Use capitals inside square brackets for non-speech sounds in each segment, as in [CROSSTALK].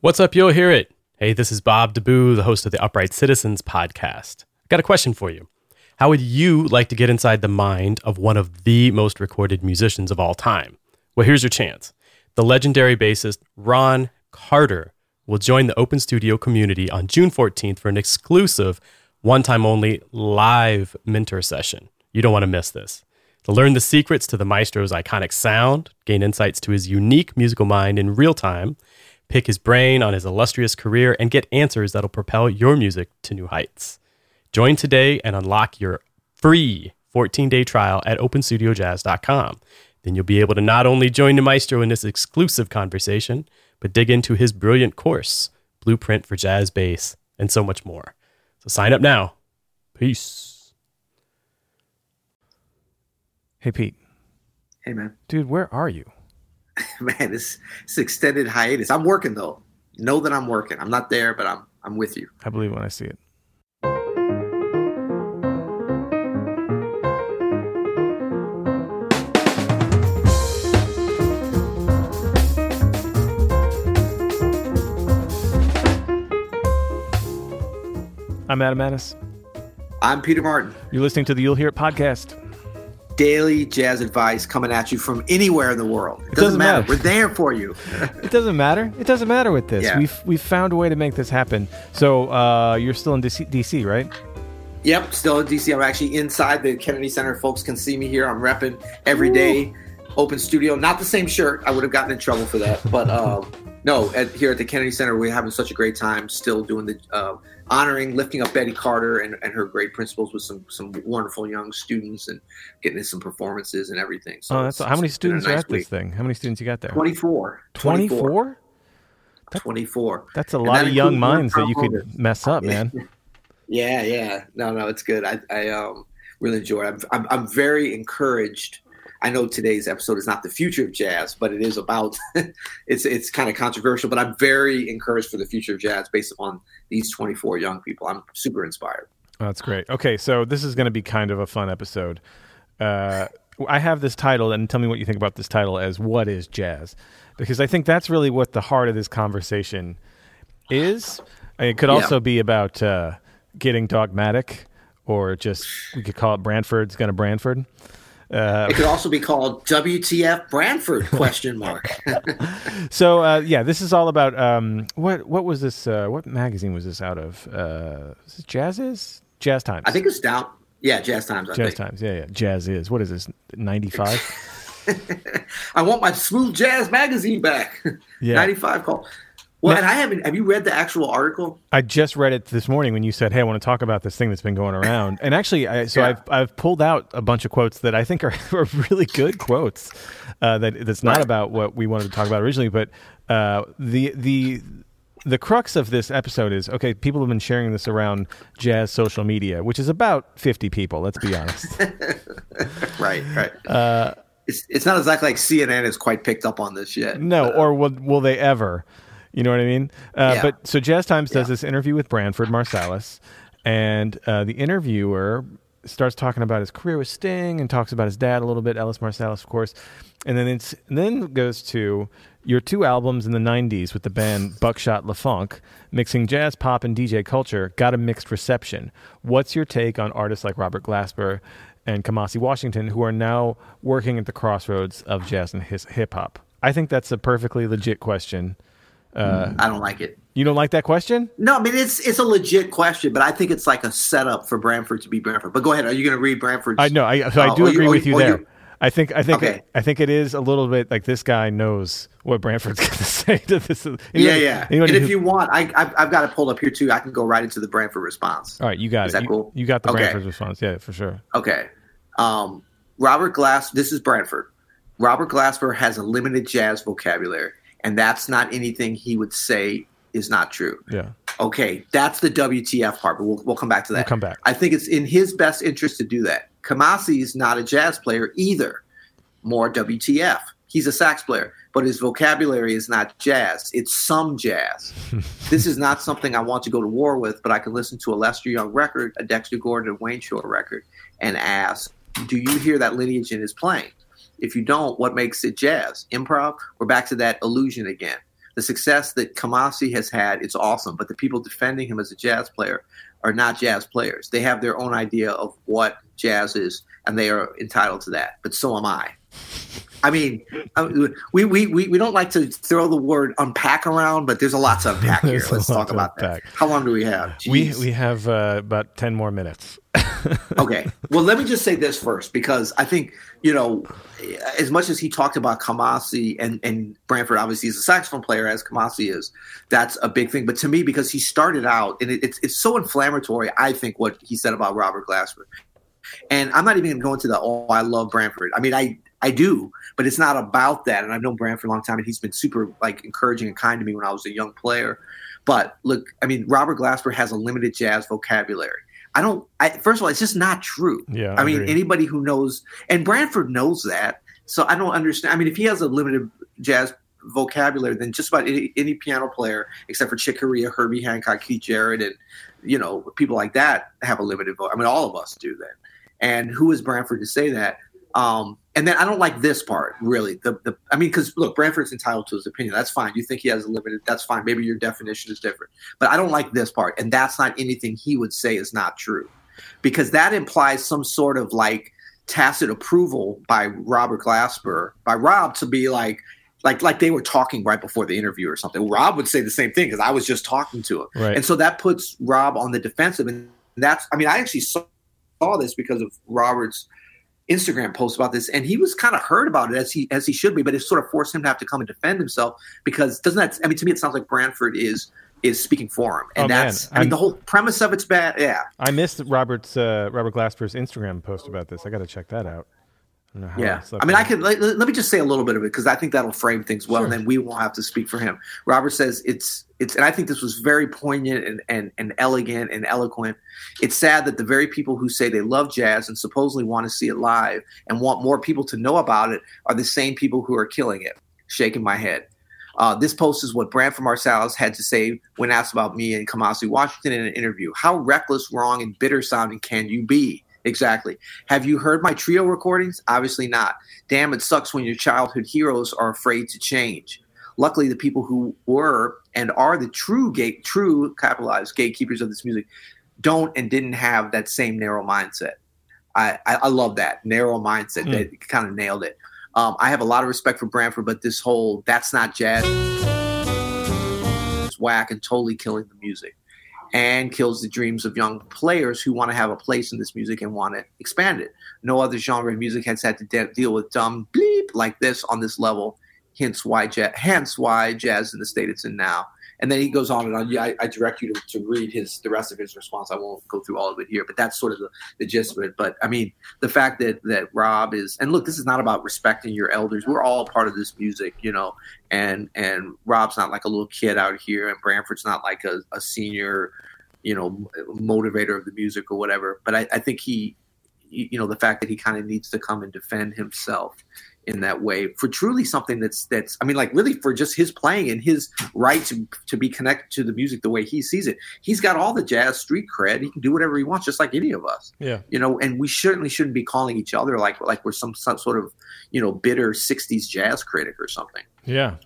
What's up? You'll hear it. Hey, this is Bob DeBoo, the host of the Upright Citizens podcast. I've got a question for you. How would you like to get inside the mind of one of the most recorded musicians of all time? Well, here's your chance. The legendary bassist Ron Carter will join the Open Studio community on June 14th for an exclusive, one time only live mentor session. You don't want to miss this. To learn the secrets to the maestro's iconic sound, gain insights to his unique musical mind in real time, pick his brain on his illustrious career, and get answers that'll propel your music to new heights. Join today and unlock your free 14 day trial at openstudiojazz.com. Then you'll be able to not only join the maestro in this exclusive conversation, but dig into his brilliant course, Blueprint for Jazz Bass, and so much more. So sign up now. Peace. Hey, Pete. Hey, man. Dude, where are you? [LAUGHS] man, this, this extended hiatus. I'm working, though. Know that I'm working. I'm not there, but I'm, I'm with you. I believe when I see it. I'm Adam Maness. I'm Peter Martin. You're listening to the You'll Hear It podcast. Daily jazz advice coming at you from anywhere in the world. It, doesn't, doesn't matter. matter. We're there for you. [LAUGHS] it doesn't matter. It doesn't matter with this. Yeah. We've we've found a way to make this happen. So uh, you're still in DC, DC, right? Yep, still in DC. I'm actually inside the Kennedy Center. Folks can see me here. I'm repping every Ooh. day. Open studio. Not the same shirt. I would have gotten in trouble for that. But um, [LAUGHS] no, at, here at the Kennedy Center, we're having such a great time. Still doing the uh, honoring, lifting up Betty Carter and, and her great principles with some some wonderful young students and getting in some performances and everything. So oh, that's how many students nice are at week. this thing? How many students you got there? 24. 24? 24. That's a lot of young minds that you could mess up, man. [LAUGHS] yeah, yeah. No, no, it's good. I, I um, really enjoy it. I'm, I'm, I'm very encouraged I know today's episode is not the future of jazz, but it is about [LAUGHS] it's it's kind of controversial, but I'm very encouraged for the future of jazz based upon these 24 young people. I'm super inspired. Oh, that's great. Okay, so this is going to be kind of a fun episode. Uh, I have this title, and tell me what you think about this title as "What is Jazz?" Because I think that's really what the heart of this conversation is. It could also yeah. be about uh, getting dogmatic, or just we could call it Branford's going to Branford. Uh, it could also be called WTF Branford question mark. [LAUGHS] so uh, yeah, this is all about um, what what was this? Uh, what magazine was this out of? Uh, is this Jazz is Jazz Times. I think it's down. Yeah, Jazz Times. I Jazz think. Times. Yeah, yeah. Jazz is. What is this? Ninety five. [LAUGHS] I want my smooth jazz magazine back. Yeah. [LAUGHS] 95 call. Well, now, and I haven't. Have you read the actual article? I just read it this morning when you said, "Hey, I want to talk about this thing that's been going around." and actually, I, so yeah. I've I've pulled out a bunch of quotes that I think are, [LAUGHS] are really good quotes. Uh, that that's not about what we wanted to talk about originally, but uh, the the the crux of this episode is okay. People have been sharing this around jazz social media, which is about fifty people. Let's be honest. [LAUGHS] right, right. Uh, it's it's not exactly like CNN has quite picked up on this yet. No, but, uh, or will will they ever? You know what I mean? Uh, yeah. But so Jazz Times does yeah. this interview with Branford Marsalis, and uh, the interviewer starts talking about his career with Sting and talks about his dad a little bit, Ellis Marsalis, of course, and then it's and then goes to your two albums in the '90s with the band Buckshot LeFonque, mixing jazz, pop, and DJ culture, got a mixed reception. What's your take on artists like Robert Glasper? And Kamasi Washington, who are now working at the crossroads of jazz and hip hop. I think that's a perfectly legit question uh, I don't like it. You don't like that question? No, I mean it's it's a legit question, but I think it's like a setup for Branford to be Branford. But go ahead. Are you going to read Branford's? I know. I so I uh, do agree you, with you, you there. You, I think I think okay. I think it is a little bit like this guy knows what Branford's [LAUGHS] going to say to this. Anybody, yeah, yeah. And if who, you want, I I've, I've, got it pulled up here too. I can go right into the Branford response. All right, you got is it. That you, cool? You got the okay. Branford response. Yeah, for sure. Okay. Um, Robert Glass. This is Branford. Robert Glasper has a limited jazz vocabulary and that's not anything he would say is not true. Yeah. Okay, that's the WTF part, but we'll, we'll come back to that. We'll come back. I think it's in his best interest to do that. Kamasi is not a jazz player either. More WTF. He's a sax player, but his vocabulary is not jazz. It's some jazz. [LAUGHS] this is not something I want to go to war with, but I can listen to a Lester Young record, a Dexter Gordon and Wayne Shorter record, and ask, do you hear that lineage in his playing? If you don't, what makes it jazz? Improv? We're back to that illusion again. the success that Kamasi has had, it's awesome. But the people defending him as a jazz player are not jazz players. They have their own idea of what jazz is, and they are entitled to that. But so am I. I mean, we, we, we, we don't like to throw the word unpack around, but there's a lot to unpack [LAUGHS] here. Let's talk about unpack. that. How long do we have? Jeez. We we have uh, about ten more minutes. [LAUGHS] [LAUGHS] okay. Well, let me just say this first because I think you know, as much as he talked about Kamasi and and Branford, obviously he's a saxophone player as Kamasi is. That's a big thing. But to me, because he started out and it, it's it's so inflammatory, I think what he said about Robert Glasper. And I'm not even going to the oh I love Branford. I mean I I do, but it's not about that. And I've known Branford for a long time, and he's been super like encouraging and kind to me when I was a young player. But look, I mean, Robert Glasper has a limited jazz vocabulary. I don't. I, first of all, it's just not true. Yeah. I, I mean, anybody who knows, and Branford knows that. So I don't understand. I mean, if he has a limited jazz vocabulary, then just about any, any piano player, except for Chick Corea, Herbie Hancock, Keith Jarrett, and you know people like that, have a limited. Vo- I mean, all of us do that. And who is Branford to say that? Um, and then I don't like this part really. The the I mean, because look, Branford's entitled to his opinion. That's fine. You think he has a limited. That's fine. Maybe your definition is different. But I don't like this part, and that's not anything he would say is not true, because that implies some sort of like tacit approval by Robert Glasper, by Rob, to be like. Like, like they were talking right before the interview or something. Rob would say the same thing because I was just talking to him, right. and so that puts Rob on the defensive. And that's, I mean, I actually saw, saw this because of Robert's Instagram post about this, and he was kind of hurt about it as he as he should be, but it sort of forced him to have to come and defend himself because doesn't that? I mean, to me, it sounds like Branford is is speaking for him, and oh, that's man. I mean I'm, the whole premise of it's bad. Yeah, I missed Robert's uh, Robert Glasper's Instagram post about this. I got to check that out yeah, I mean, I can let, let, me just say a little bit of it because I think that'll frame things well, sure. and then we won't have to speak for him. Robert says it's it's, and I think this was very poignant and, and and elegant and eloquent. It's sad that the very people who say they love jazz and supposedly want to see it live and want more people to know about it are the same people who are killing it. Shaking my head. Uh, this post is what Branford Marsalis had to say when asked about me and Kamasi Washington in an interview. How reckless, wrong, and bitter sounding can you be? Exactly. Have you heard my trio recordings? Obviously not. Damn, it sucks when your childhood heroes are afraid to change. Luckily, the people who were and are the true gate, true capitalized gatekeepers of this music, don't and didn't have that same narrow mindset. I, I, I love that narrow mindset. Mm. That kind of nailed it. Um, I have a lot of respect for Branford, but this whole that's not jazz whack and totally killing the music and kills the dreams of young players who want to have a place in this music and want to expand it. No other genre of music has had to de- deal with dumb bleep like this on this level. Hence why, jazz, hence why jazz in the state it's in now. And then he goes on and on. Yeah, I, I direct you to, to, read his the rest of his response. I won't go through all of it here, but that's sort of the, the gist of it. But I mean, the fact that that Rob is and look, this is not about respecting your elders. We're all part of this music, you know. And and Rob's not like a little kid out here, and Branford's not like a, a senior, you know, motivator of the music or whatever. But I, I think he, you know, the fact that he kind of needs to come and defend himself in that way for truly something that's that's I mean like really for just his playing and his right to, to be connected to the music the way he sees it. He's got all the jazz street cred. He can do whatever he wants, just like any of us. Yeah. You know, and we certainly shouldn't be calling each other like like we're some, some sort of you know bitter '60s jazz critic or something. Yeah.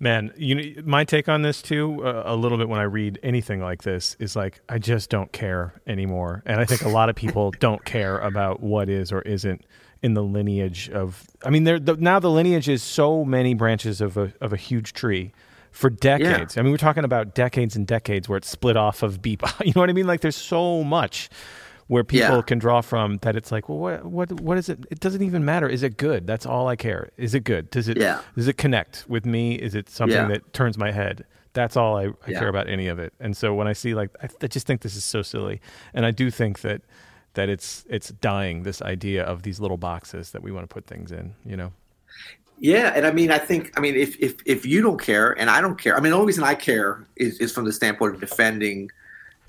Man, you know, my take on this too, uh, a little bit when I read anything like this is like I just don't care anymore, and I think a lot of people [LAUGHS] don't care about what is or isn't in the lineage of. I mean, there the, now the lineage is so many branches of a of a huge tree for decades. Yeah. I mean, we're talking about decades and decades where it's split off of bebop. [LAUGHS] You know what I mean? Like, there's so much where people yeah. can draw from that it's like, well, what what what is it? It doesn't even matter. Is it good? That's all I care. Is it good? Does it yeah. does it connect with me? Is it something yeah. that turns my head? That's all I, I care about any of it. And so when I see like, I, I just think this is so silly, and I do think that that it's it's dying this idea of these little boxes that we want to put things in you know yeah and i mean i think i mean if if, if you don't care and i don't care i mean the only reason i care is, is from the standpoint of defending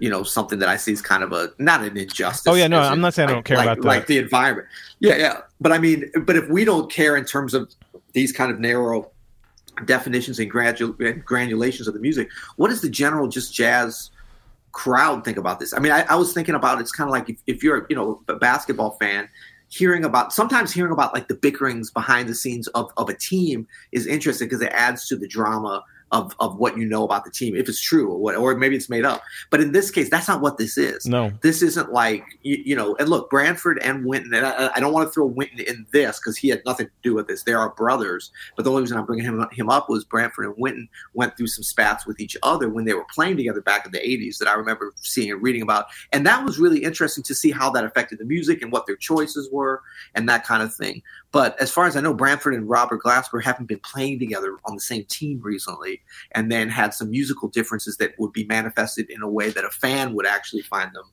you know something that i see as kind of a not an injustice oh yeah no i'm not saying i don't care like, about that. like the environment yeah yeah but i mean but if we don't care in terms of these kind of narrow definitions and, granul- and granulations of the music what is the general just jazz crowd think about this? I mean, I, I was thinking about it's kind of like if, if you're, you know, a basketball fan, hearing about sometimes hearing about like the bickerings behind the scenes of, of a team is interesting because it adds to the drama of of what you know about the team, if it's true or what, or maybe it's made up. But in this case, that's not what this is. No, this isn't like you, you know. And look, Branford and Wynton, and I, I don't want to throw Wynton in this because he had nothing to do with this. They are brothers. But the only reason I'm bringing him him up was Branford and Wynton went through some spats with each other when they were playing together back in the '80s that I remember seeing and reading about, and that was really interesting to see how that affected the music and what their choices were and that kind of thing. But as far as I know, Branford and Robert Glasper haven't been playing together on the same team recently, and then had some musical differences that would be manifested in a way that a fan would actually find them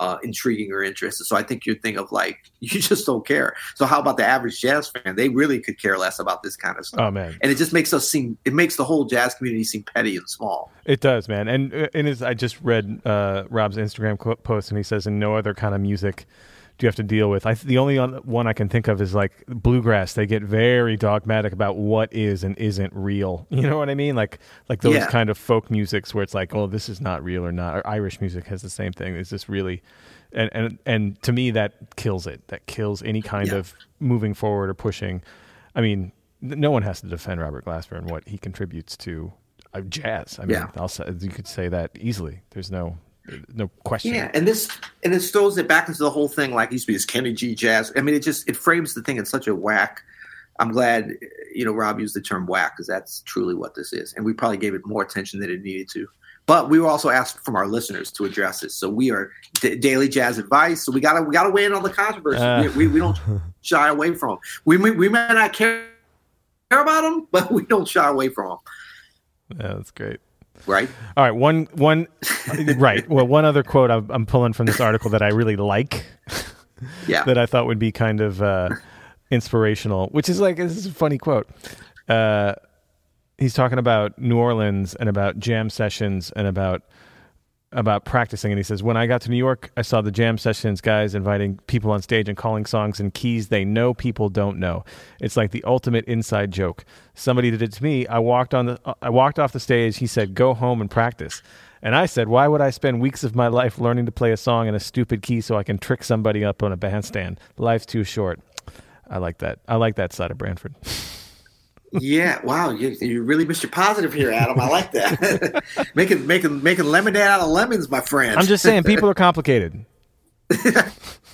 uh, intriguing or interesting. So I think your thing of like [LAUGHS] you just don't care. So how about the average jazz fan? They really could care less about this kind of stuff. Oh man! And it just makes us seem. It makes the whole jazz community seem petty and small. It does, man. And and as I just read uh, Rob's Instagram post, and he says, "In no other kind of music." Do you have to deal with? I the only one I can think of is like bluegrass. They get very dogmatic about what is and isn't real. [LAUGHS] You know what I mean? Like like those yeah. kind of folk musics where it's like, oh, this is not real or not. Or Irish music has the same thing. Is this really? And and and to me, that kills it. That kills any kind yeah. of moving forward or pushing. I mean, no one has to defend Robert Glasper and what he contributes to uh, jazz. I mean, yeah. I'll, you could say that easily. There's no no question. Yeah, and this and this throws it back into the whole thing like used to be this Kenny G jazz. I mean, it just it frames the thing in such a whack. I'm glad you know Rob used the term whack because that's truly what this is, and we probably gave it more attention than it needed to. But we were also asked from our listeners to address this, so we are d- daily jazz advice. So we gotta we gotta weigh in on the controversy. Uh. We, we, we, don't [LAUGHS] shy away from them. We we may not care care about them, but we don't shy away from them. Yeah, that's great right? All right, one one right. Well, one other quote I'm, I'm, pulling from this article that I really like. Yeah. that I thought would be kind of uh, inspirational, which is like this is a funny quote. Uh, he's talking about New Orleans and about jam sessions and about about practicing and he says when i got to new york i saw the jam sessions guys inviting people on stage and calling songs in keys they know people don't know. It's like the ultimate inside joke. Somebody did it to me. I walked on the i walked off the stage. He said go home and practice and i said why would i spend weeks of my life learning to play a song in a stupid key so i can trick somebody up on a bandstand? Life's too short. I like that. I like that side of branford [LAUGHS] yeah, wow, you, you really Mr. Positive here, Adam. I like that. [LAUGHS] making making making lemonade out of lemons, my friend. I'm just saying, people are complicated. [LAUGHS]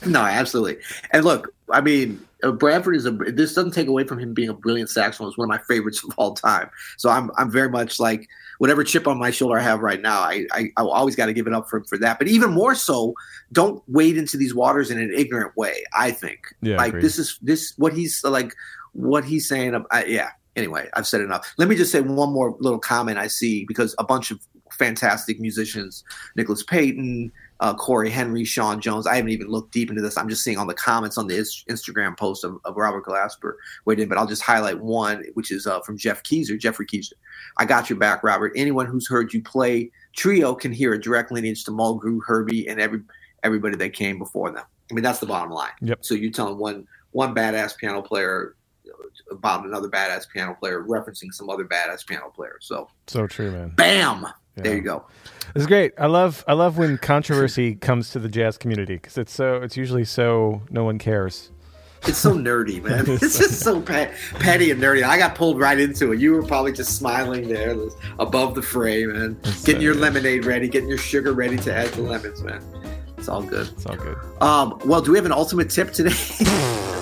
no, absolutely. And look, I mean, uh, Branford is a. This doesn't take away from him being a brilliant saxophonist. One of my favorites of all time. So I'm I'm very much like whatever chip on my shoulder I have right now. I I, I always got to give it up for for that. But even more so, don't wade into these waters in an ignorant way. I think. Yeah, like this is this what he's like what he's saying. I, yeah, anyway, I've said enough. Let me just say one more little comment I see because a bunch of fantastic musicians, Nicholas Payton, uh, Corey Henry, Sean Jones. I haven't even looked deep into this. I'm just seeing on the comments on the Instagram post of, of Robert Glasper weighed in, but I'll just highlight one, which is uh, from Geoff Keezer, Geoffrey Keezer. I got your back, Robert. Anyone who's heard you play trio can hear a direct lineage to Mulgrew, Herbie, and every everybody that came before them. I mean, that's the bottom line. Yep. So you're telling one one badass piano player about another badass piano player referencing some other badass piano player. So so true, man. Bam. Yeah. There you go. It's great. I love I love when controversy [LAUGHS] comes to the jazz community because it's so it's usually so no one cares. It's so nerdy, man. [LAUGHS] it's just so pat, petty and nerdy. I got pulled right into it. You were probably just smiling there above the frame and getting so your good. lemonade ready, getting your sugar ready to add the lemons, man. It's all good. It's all good. Um, well, do we have an ultimate tip today? [LAUGHS]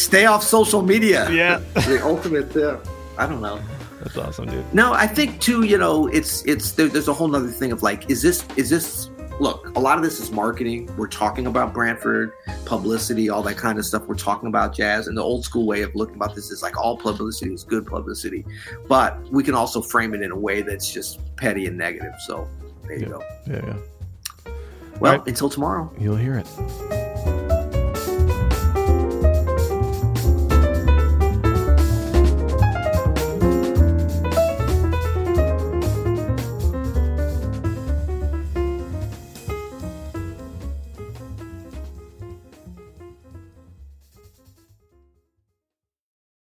Stay off social media. Yeah. [LAUGHS] the ultimate tip. I don't know. That's awesome, dude. No, I think too. You know, it's it's there, there's a whole other thing of like, is this is this look, a lot of this is marketing. We're talking about Branford, publicity, all that kind of stuff. We're talking about jazz. And the old school way of looking about this is like all publicity is good publicity. But we can also frame it in a way that's just petty and negative. So there you yeah. go. Yeah, yeah. Well, right. until tomorrow. You'll hear it.